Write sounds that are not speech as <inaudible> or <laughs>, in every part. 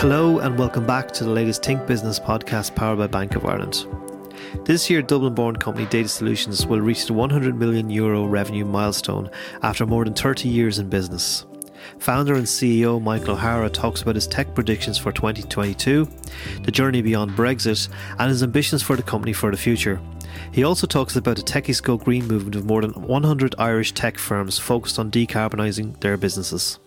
Hello, and welcome back to the latest Think Business podcast powered by Bank of Ireland. This year, Dublin born company Data Solutions will reach the 100 million euro revenue milestone after more than 30 years in business. Founder and CEO Michael O'Hara talks about his tech predictions for 2022, the journey beyond Brexit, and his ambitions for the company for the future. He also talks about the Techies Go Green movement of more than 100 Irish tech firms focused on decarbonising their businesses.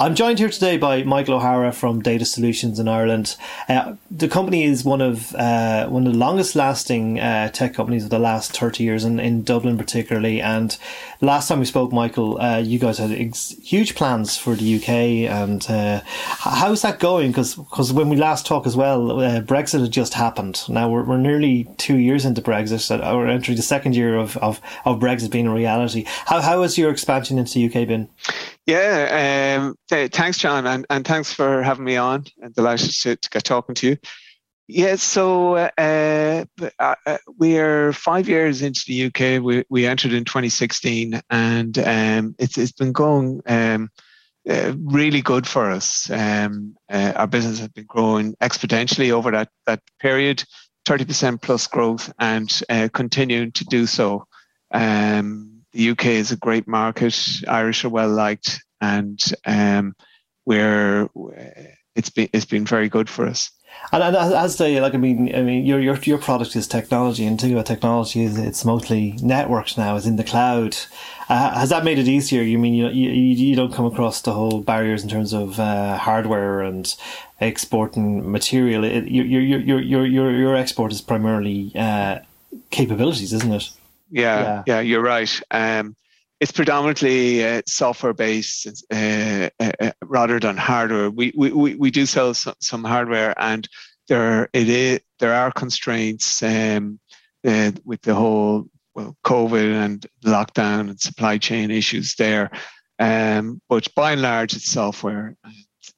I'm joined here today by Michael O'Hara from Data Solutions in Ireland. Uh, the company is one of uh, one of the longest lasting uh, tech companies of the last 30 years, in, in Dublin particularly. And last time we spoke, Michael, uh, you guys had ex- huge plans for the UK. And uh, how's that going? Because when we last talked as well, uh, Brexit had just happened. Now we're, we're nearly two years into Brexit. We're entering the second year of, of, of Brexit being a reality. How, how has your expansion into the UK been? Yeah, um, th- thanks, John, and, and thanks for having me on. I'm delighted to, to get talking to you. Yeah, so uh, uh, uh, we are five years into the UK. We, we entered in 2016, and um, it's, it's been going um, uh, really good for us. Um, uh, our business has been growing exponentially over that, that period, 30% plus growth, and uh, continuing to do so. Um, the UK is a great market. Irish are well liked, and um, we're it's been it's been very good for us. And, and as they like, I mean, I mean, your your your product is technology, and think about technology is it's mostly networked now. It's in the cloud. Uh, has that made it easier? You mean you, you you don't come across the whole barriers in terms of uh, hardware and exporting material? It, your, your your your your your export is primarily uh, capabilities, isn't it? Yeah, yeah, yeah you're right. Um, it's predominantly uh, software based uh, uh, rather than hardware. We, we, we do sell some, some hardware, and there it is there are constraints um, uh, with the whole well, COVID and lockdown and supply chain issues there. Um, but by and large, it's software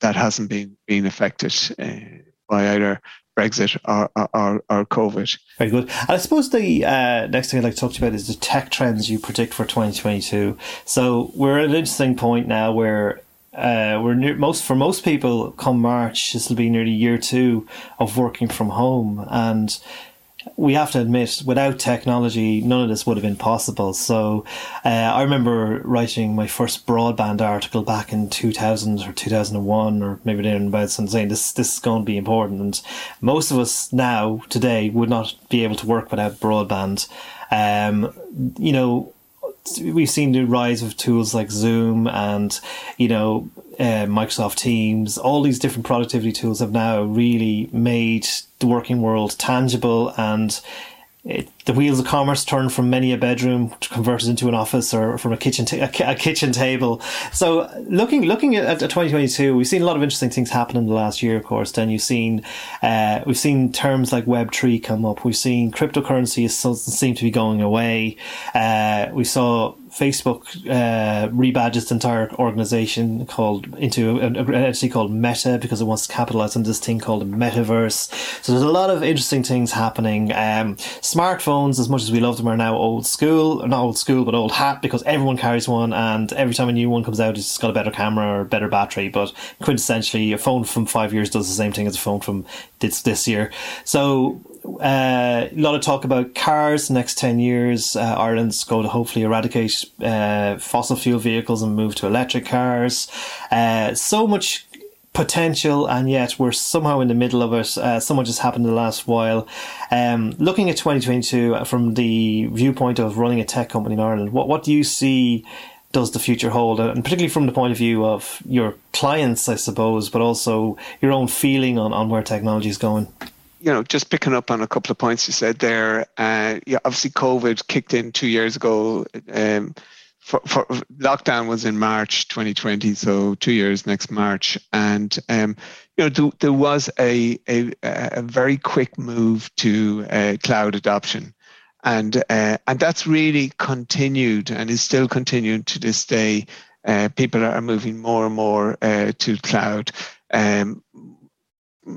that hasn't been been affected uh, by either Brexit or, or, or COVID. Very good. I suppose the uh, next thing I'd like to talk to you about is the tech trends you predict for 2022. So we're at an interesting point now where uh, we're near, most for most people come March this will be nearly year two of working from home and we have to admit, without technology, none of this would have been possible. So, uh, I remember writing my first broadband article back in 2000 or 2001, or maybe then about saying this this is going to be important. And most of us now today would not be able to work without broadband. Um, you know, we've seen the rise of tools like Zoom and you know uh, Microsoft Teams. All these different productivity tools have now really made the working world tangible and it, the wheels of commerce turn from many a bedroom converted into an office or from a kitchen ta- a, kitchen table. So looking looking at, at 2022, we've seen a lot of interesting things happen in the last year. Of course, then you've seen uh, we've seen terms like Web three come up. We've seen cryptocurrency seem to be going away. Uh, we saw Facebook uh, its entire organization called into an entity called Meta because it wants to capitalize on this thing called metaverse. So there's a lot of interesting things happening. Um, smartphones, as much as we love them, are now old school. Not old school, but old hat because everyone carries one, and every time a new one comes out, it's got a better camera or better battery. But quintessentially, a phone from five years does the same thing as a phone from this this year. So uh, a lot of talk about cars next 10 years. Uh, Ireland's going to hopefully eradicate uh, fossil fuel vehicles and move to electric cars. Uh, so much potential, and yet we're somehow in the middle of it. Uh, so much has happened in the last while. Um, looking at 2022 from the viewpoint of running a tech company in Ireland, what, what do you see? Does the future hold, and particularly from the point of view of your clients, I suppose, but also your own feeling on, on where technology is going? You know, just picking up on a couple of points you said there. Uh, yeah, obviously COVID kicked in two years ago. Um, for, for, lockdown was in March 2020, so two years next March, and um, you know th- there was a, a, a very quick move to uh, cloud adoption, and uh, and that's really continued and is still continuing to this day. Uh, people are moving more and more uh, to cloud. Um,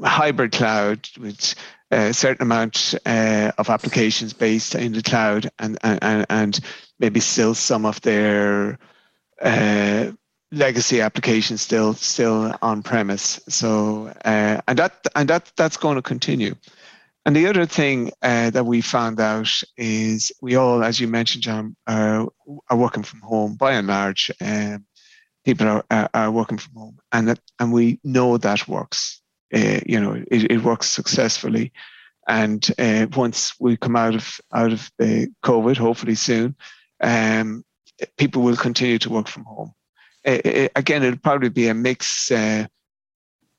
hybrid cloud with a certain amount uh, of applications based in the cloud and, and, and maybe still some of their uh, legacy applications still still on premise. So uh, and that and that that's going to continue. And the other thing uh, that we found out is we all, as you mentioned, John, are, are working from home by and large. Um, people are, are, are working from home, and that, and we know that works. Uh, you know, it, it works successfully. And uh, once we come out of out of uh, COVID, hopefully soon, um, people will continue to work from home. Uh, again, it'll probably be a mix uh,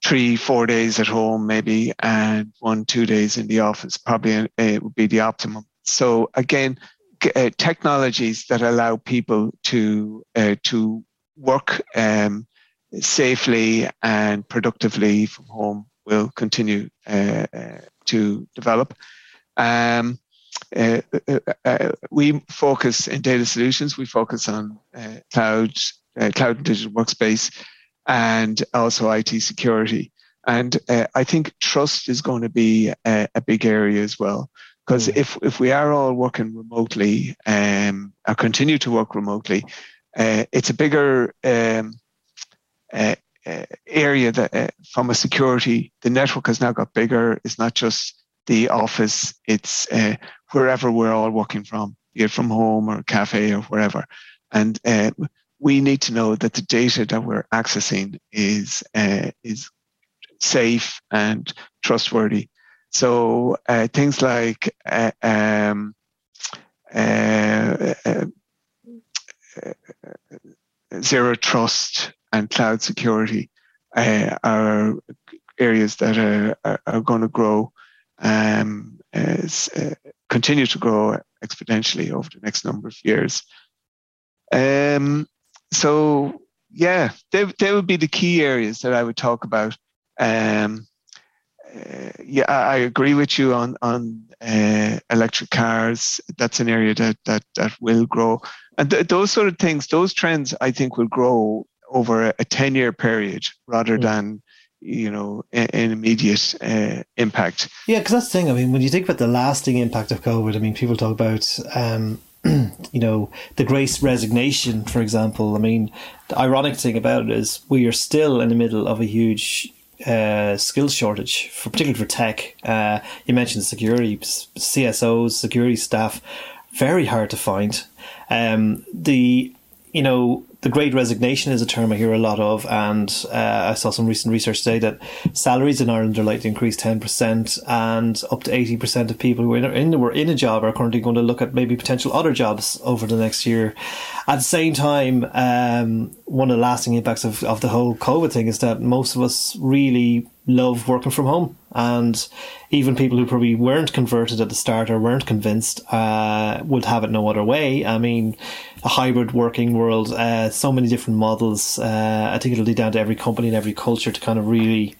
three, four days at home, maybe, and one, two days in the office. Probably uh, it would be the optimum. So again, uh, technologies that allow people to uh, to work um, safely and productively from home will continue uh, uh, to develop. Um, uh, we focus in data solutions. We focus on cloud, cloud and digital workspace and also IT security. And uh, I think trust is going to be a, a big area as well. Because if, if we are all working remotely um, or continue to work remotely, uh, it's a bigger um, uh, uh area that uh, from a security, the network has now got bigger. It's not just the office, it's uh, wherever we're all working from, be it from home or cafe or wherever. And we need to know that the data that we're accessing is uh, is safe and trustworthy. So uh, things like uh, um, uh, uh, uh, zero trust and cloud security are areas that are, are, are going to grow, um, as, continue to grow exponentially over the next number of years. Um, so yeah, they, they would be the key areas that I would talk about. Um, uh, yeah, I agree with you on on uh, electric cars. That's an area that that that will grow, and th- those sort of things, those trends, I think, will grow over a ten year period rather mm. than you know an, immediate uh, impact. Yeah, because that's the thing. I mean, when you think about the lasting impact of COVID, I mean, people talk about um, <clears throat> you know, the Great Resignation, for example. I mean, the ironic thing about it is we are still in the middle of a huge uh, skill shortage, for, particularly for tech. Uh, you mentioned security, CSOs, security staff, very hard to find. Um, the you know the great resignation is a term I hear a lot of, and uh, I saw some recent research today that salaries in Ireland are likely to increase 10%, and up to 80% of people who are in, were in a job are currently going to look at maybe potential other jobs over the next year. At the same time, um, one of the lasting impacts of, of the whole COVID thing is that most of us really love working from home. And even people who probably weren't converted at the start or weren't convinced uh, would have it no other way. I mean, a hybrid working world, uh, so many different models. Uh, I think it'll be down to every company and every culture to kind of really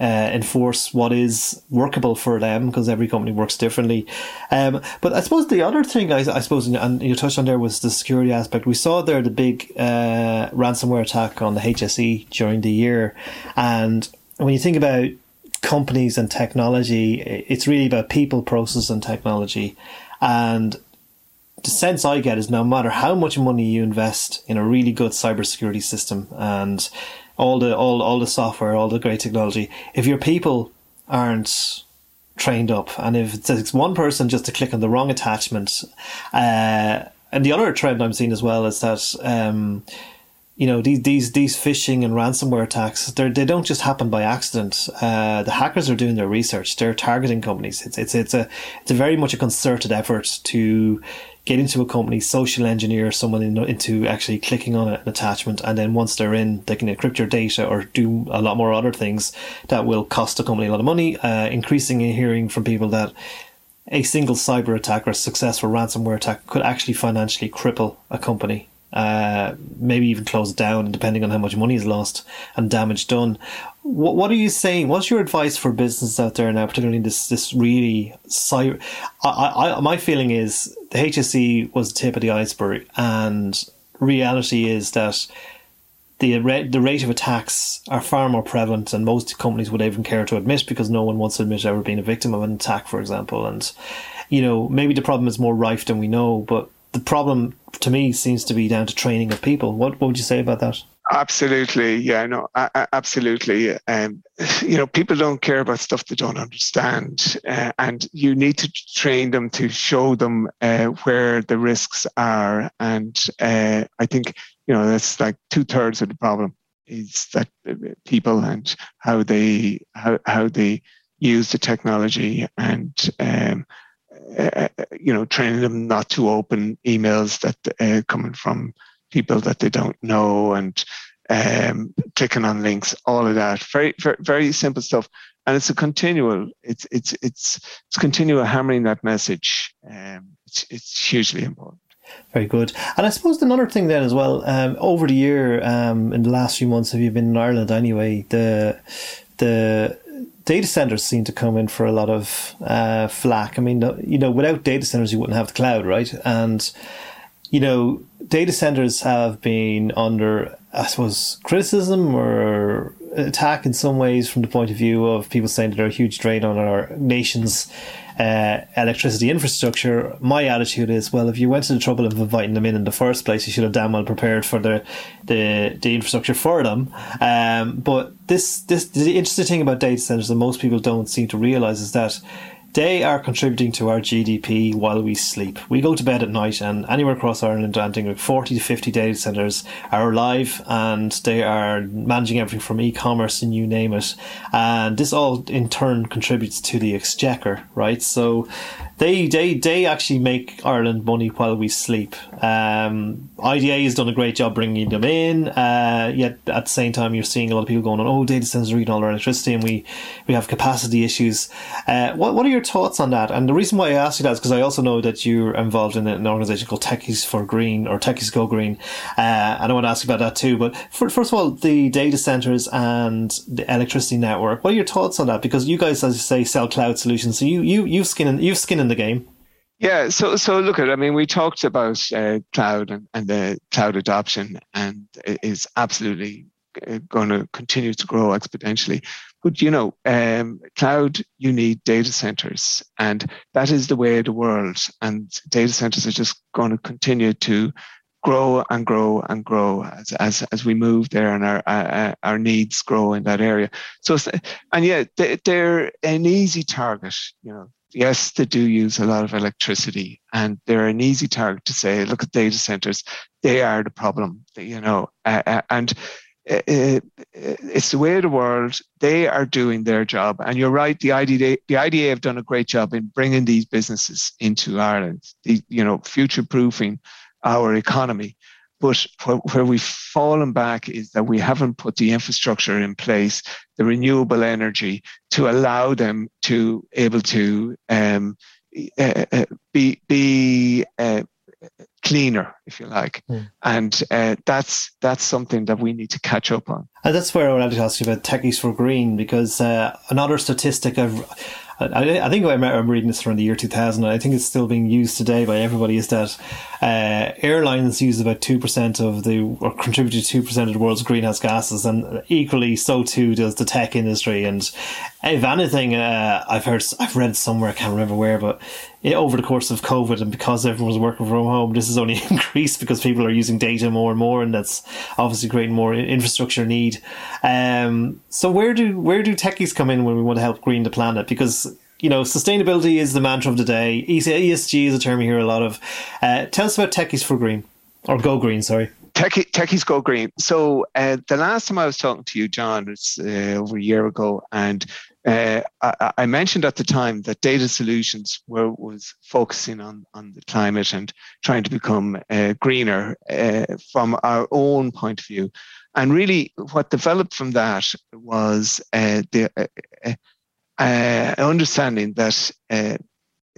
uh, enforce what is workable for them because every company works differently. Um, but I suppose the other thing I, I, suppose, and you touched on there, was the security aspect. We saw there the big uh, ransomware attack on the HSE during the year, and when you think about companies and technology, it's really about people, process, and technology. And the sense I get is no matter how much money you invest in a really good cybersecurity system and all the all all the software, all the great technology, if your people aren't trained up, and if takes one person just to click on the wrong attachment, uh, and the other trend I'm seeing as well is that. Um, you know these these these phishing and ransomware attacks they they don't just happen by accident. Uh, the hackers are doing their research. They're targeting companies. It's it's it's a it's a very much a concerted effort to get into a company, social engineer someone in, into actually clicking on an attachment, and then once they're in, they can encrypt your data or do a lot more other things that will cost the company a lot of money. Uh, increasingly hearing from people that a single cyber attack or a successful ransomware attack could actually financially cripple a company uh, maybe even close down, depending on how much money is lost and damage done. What, what are you saying? What's your advice for business out there now, particularly in this this really cyber? I, I, my feeling is the HSE was the tip of the iceberg, and reality is that the the rate of attacks are far more prevalent than most companies would even care to admit because no one wants to admit ever being a victim of an attack, for example. And you know, maybe the problem is more rife than we know, but the problem to me seems to be down to training of people. What, what would you say about that? Absolutely, yeah, no, absolutely. Um, you know, people don't care about stuff they don't understand, uh, and you need to train them to show them uh, where the risks are. And uh, I think you know that's like two thirds of the problem is that uh, people and how they how how they use the technology and um, uh, uh, you know training them not to open emails that coming from people that they don't know and um, clicking on links, all of that. Very, very, very simple stuff. And it's a continual, it's, it's, it's, it's continual hammering that message. Um, it's, it's hugely important. Very good. And I suppose another thing then as well, um, over the year, um, in the last few months, have you been in Ireland anyway, the, the, data centers seem to come in for a lot of uh, flack. I mean, you know, without data centers, you wouldn't have the cloud, right? And you know, data centers have been under, I suppose, criticism or attack in some ways from the point of view of people saying that they're a huge drain on our nation's uh, electricity infrastructure. My attitude is, well, if you went to the trouble of inviting them in in the first place, you should have damn well prepared for the the, the infrastructure for them. Um, but this this the interesting thing about data centers that most people don't seem to realize is that they are contributing to our GDP while we sleep. We go to bed at night, and anywhere across Ireland, think like 40 to 50 data centres are alive and they are managing everything from e commerce and you name it. And this all in turn contributes to the exchequer, right? So they they they actually make Ireland money while we sleep. Um, IDA has done a great job bringing them in. Uh, yet at the same time, you're seeing a lot of people going on, "Oh, data centers are eating all our electricity, and we we have capacity issues." Uh, what what are your thoughts on that? And the reason why I ask you that is because I also know that you're involved in an organisation called Techies for Green or Techies Go Green, uh, and I want to ask you about that too. But for, first of all, the data centers and the electricity network. What are your thoughts on that? Because you guys, as you say, sell cloud solutions, so you you you've skin in, you've skin in the game. Yeah, so so look at I mean we talked about uh, cloud and, and the cloud adoption and it is absolutely uh, going to continue to grow exponentially. But you know, um, cloud you need data centers, and that is the way of the world. And data centers are just going to continue to grow and grow and grow as as, as we move there and our uh, our needs grow in that area. So and yeah, they're an easy target. You know, yes, they do use a lot of electricity and they're an easy target to say, look at data centers, they are the problem, you know, uh, and uh, uh, it's the way of the world. They are doing their job. And you're right, the IDA, the IDA have done a great job in bringing these businesses into Ireland, the, you know, future proofing our economy. But where, we've fallen back is that we haven't put the infrastructure in place, the renewable energy to allow them to able to um, uh, uh, be be uh, cleaner, if you like, mm. and uh, that's that's something that we need to catch up on. And that's where I wanted to ask you about Techies for Green because uh, another statistic I've I, I think I am reading this from the year 2000, and I think it's still being used today by everybody. Is that uh, airlines use about two percent of the or contribute to two percent of the world's greenhouse gases, and equally so too does the tech industry. And if anything, uh, I've heard, I've read somewhere, I can't remember where, but it, over the course of COVID and because everyone was working from home, this has only <laughs> increased because people are using data more and more, and that's obviously creating more infrastructure need. Um, so where do where do techies come in when we want to help green the planet? Because you know, sustainability is the mantra of the day. ESG is a term you hear a lot of. Uh, tell us about Techies for Green, or Go Green, sorry. Techie, techies Go Green. So uh, the last time I was talking to you, John, was uh, over a year ago, and uh, I, I, mentioned at the time that data solutions were was focusing on on the climate and trying to become uh, greener uh, from our own point of view. And really, what developed from that was uh, the uh, understanding that uh,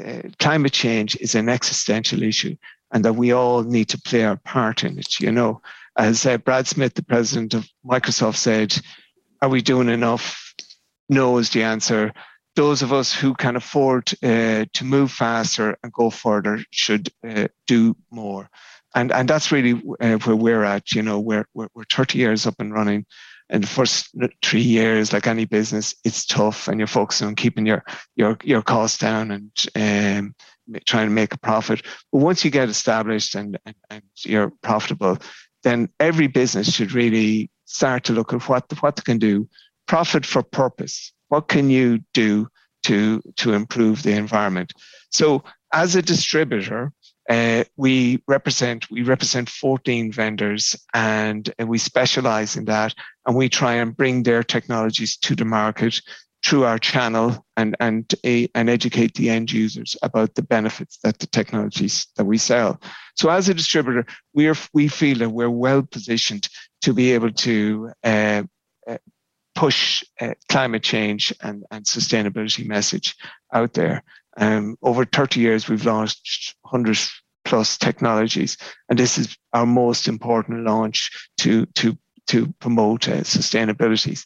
uh, climate change is an existential issue and that we all need to play our part in it. You know, as uh, Brad Smith, the president of Microsoft, said, "Are we doing enough?" No is the answer. Those of us who can afford uh, to move faster and go further should uh, do more, and and that's really where we're at. You know, we're, we're we're 30 years up and running in the first three years, like any business, it's tough, and you're focusing on keeping your your your costs down and um, trying to make a profit. But once you get established and, and, and you're profitable, then every business should really start to look at what what they can do. Profit for purpose. What can you do to to improve the environment? So as a distributor, uh, we represent we represent 14 vendors and, we specialize in that and we try and bring their technologies to the market through our channel and and and educate the end users about the benefits that the technologies that we sell. So as a distributor, we are we feel that we're well positioned to be able to uh, uh, push uh, climate change and, and sustainability message out there. Um, over 30 years, we've launched 100 plus technologies, and this is our most important launch to to to promote uh, sustainability.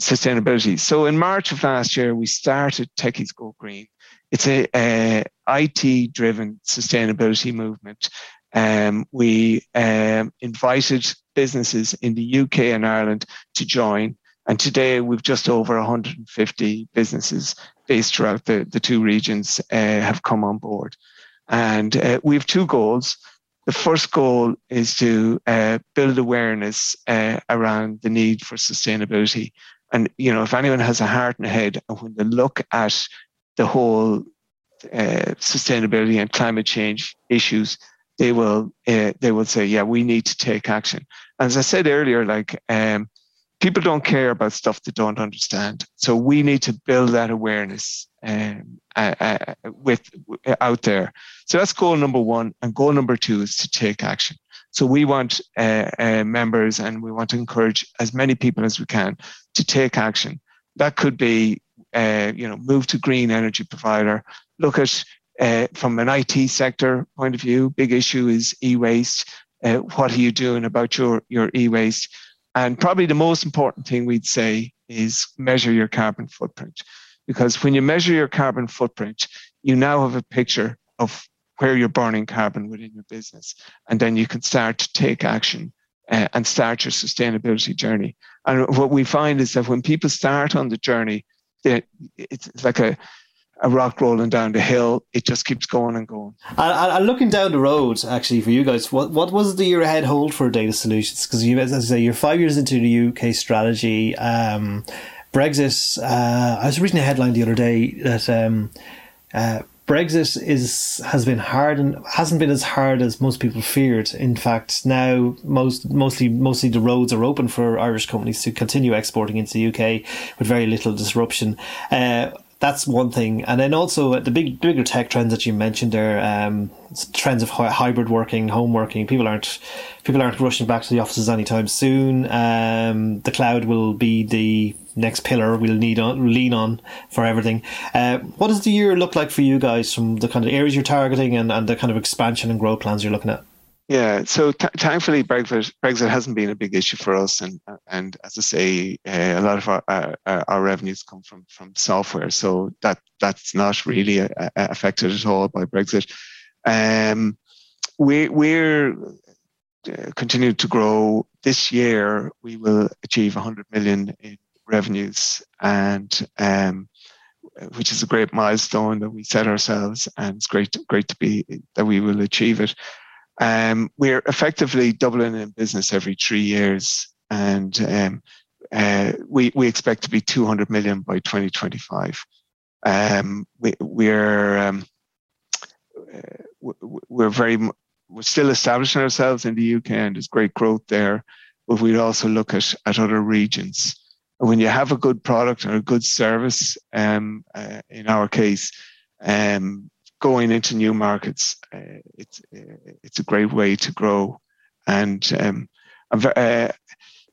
Sustainability. So in March of last year, we started Techies Go Green. It's a, a IT-driven sustainability movement. Um, we um, invited businesses in the UK and Ireland to join. And today we've just over 150 businesses based throughout the, the two regions uh, have come on board. And uh, we have two goals. The first goal is to uh, build awareness uh, around the need for sustainability. And, you know, if anyone has a heart and a head, and when they look at the whole uh, sustainability and climate change issues, they will uh, they will say, yeah, we need to take action. As I said earlier, like um, people don't care about stuff they don't understand. So we need to build that awareness um, uh, uh, with uh, out there. So that's goal number one, and goal number two is to take action. So we want uh, uh, members, and we want to encourage as many people as we can to take action. That could be, uh, you know, move to green energy provider. Look at from an IT sector point of view. Big issue is e-waste. what are you doing about your your e-waste? And probably the most important thing we'd say is measure your carbon footprint. Because when you measure your carbon footprint, you now have a picture of where you're burning carbon within your business. And then you can start to take action uh, and start your sustainability journey. And what we find is that when people start on the journey, it's like a a rock rolling down the hill. It just keeps going and going. And, and looking down the road, actually, for you guys, what what was the year ahead hold for data solutions? Because you, as I say, you're five years into the UK strategy. Um, Brexit. Uh, I was reading a headline the other day that. Um, uh, Brexit is has been hard and hasn't been as hard as most people feared. In fact, now most mostly mostly the roads are open for Irish companies to continue exporting into the UK with very little disruption. Uh, that's one thing. And then also the big bigger tech trends that you mentioned there, um, trends of hybrid working, home working. People aren't people aren't rushing back to the offices anytime soon. Um, the cloud will be the next pillar we'll need on lean on for everything. Uh, what does the year look like for you guys from the kind of areas you're targeting and, and the kind of expansion and growth plans you're looking at? Yeah, so t- thankfully Brexit Brexit hasn't been a big issue for us, and and as I say, uh, a lot of our, our, our revenues come from from software, so that that's not really a, a affected at all by Brexit. Um, we we're uh, continuing to grow. This year, we will achieve 100 million in revenues, and um, which is a great milestone that we set ourselves, and it's great great to be that we will achieve it. Um, we're effectively doubling in business every three years, and um, uh, we we expect to be 200 million by 2025. Um, we, we're um, we're very we're still establishing ourselves in the UK, and there's great growth there. But we'd also look at at other regions. And when you have a good product or a good service, um, uh, in our case, um, going into new markets, uh, it's uh, it's a great way to grow. And um, uh,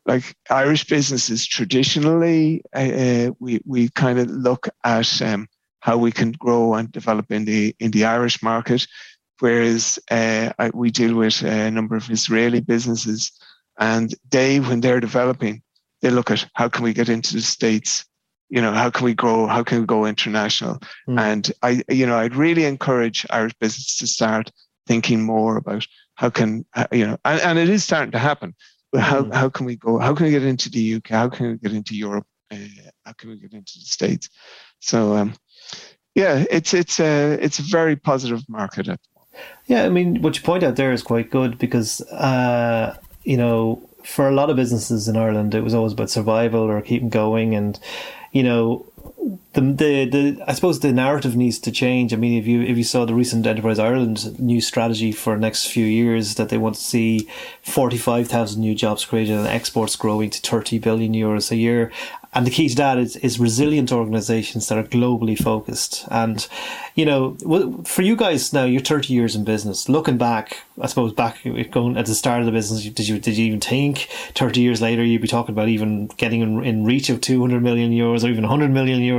like Irish businesses, traditionally, uh, uh, we we kind of look at um, how we can grow and develop in the in the Irish market, whereas uh, I, we deal with a number of Israeli businesses, and they, when they're developing, they look at how can we get into the states you know how can we grow how can we go international? Mm. and i you know i'd really encourage irish business to start thinking more about how can uh, you know and, and it is starting to happen. But how, mm. how can we go how can we get into the uk how can we get into europe? Uh, how can we get into the states? So um, yeah it's it's a it's a very positive market yeah i mean what you point out there is quite good because uh you know, for a lot of businesses in Ireland, it was always about survival or keeping going, and you know, the, the the I suppose the narrative needs to change. I mean, if you if you saw the recent Enterprise Ireland new strategy for the next few years, that they want to see forty five thousand new jobs created and exports growing to thirty billion euros a year, and the key to that is, is resilient organizations that are globally focused. And, you know, for you guys now, you're 30 years in business. Looking back, I suppose back going at the start of the business, did you did you even think 30 years later you'd be talking about even getting in, in reach of 200 million euros or even 100 million euros?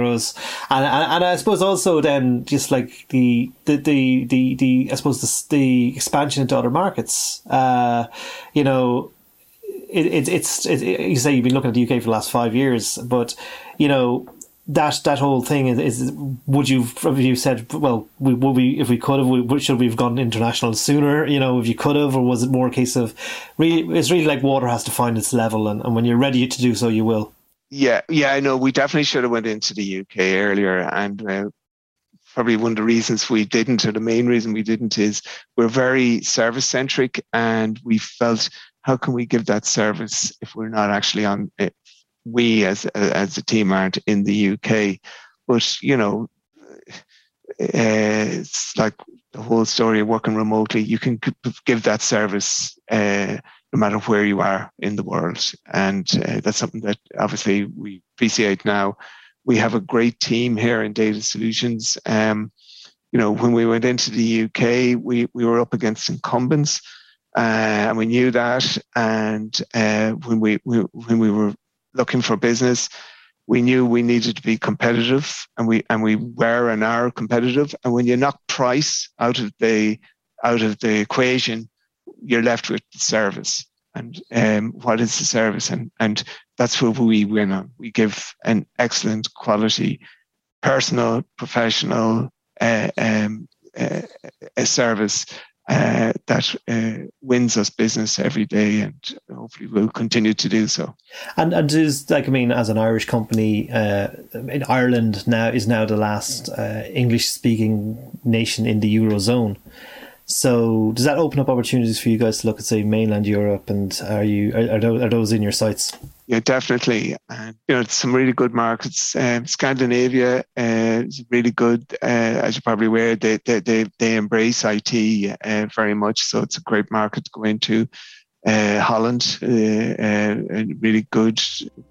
And, and, and I suppose also then just like the the the the, the I suppose the, the expansion into other markets. Uh, you know, it, it, it's it, you say you've been looking at the UK for the last five years, but you know that that whole thing is, is would you have you said well we would we if we could have we, should we have gone international sooner? You know if you could have or was it more a case of really it's really like water has to find its level and, and when you're ready to do so you will yeah yeah I know we definitely should have went into the UK earlier and uh, probably one of the reasons we didn't or the main reason we didn't is we're very service centric and we felt how can we give that service if we're not actually on it? We as as a team aren't in the UK, but you know, uh, it's like the whole story of working remotely. You can give that service uh, no matter where you are in the world, and uh, that's something that obviously we appreciate now. We have a great team here in Data Solutions. Um, you know, when we went into the UK, we, we were up against incumbents uh, and we knew that. And uh, when we, we, when we were looking for business, we knew we needed to be competitive, and we and we were and are competitive. And when you knock price out of the out of the equation, you're left with the service. And um, what is the service? And and that's what we win on. We give an excellent quality, personal, professional uh, um, uh, a service uh, that uh, wins us business every day, and hopefully will continue to do so. And and is like I mean, as an Irish company, uh, in Ireland now is now the last uh, English speaking nation in the eurozone. So does that open up opportunities for you guys to look at say mainland Europe? And are you are, are those in your sights? Yeah, definitely. And you know, some really good markets. Um, Scandinavia uh, is really good. Uh, as you're probably aware, they they they, they embrace IT uh, very much. So it's a great market to go into. Uh, Holland, uh, uh, a really good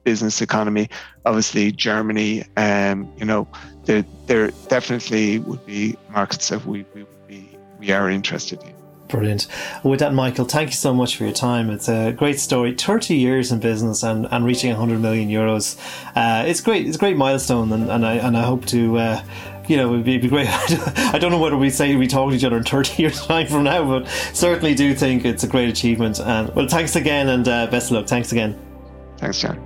business economy. Obviously, Germany. Um, you know, there there definitely would be markets that we, we we are interested in. Brilliant. With that, Michael, thank you so much for your time. It's a great story. 30 years in business and, and reaching 100 million euros. Uh, it's great. It's a great milestone, and, and, I, and I hope to. Uh, you know, it'd be, it'd be great. <laughs> I don't know whether we say we talk to each other in 30 <laughs> years' time from now, but certainly do think it's a great achievement. And well, thanks again and uh, best of luck. Thanks again. Thanks, John.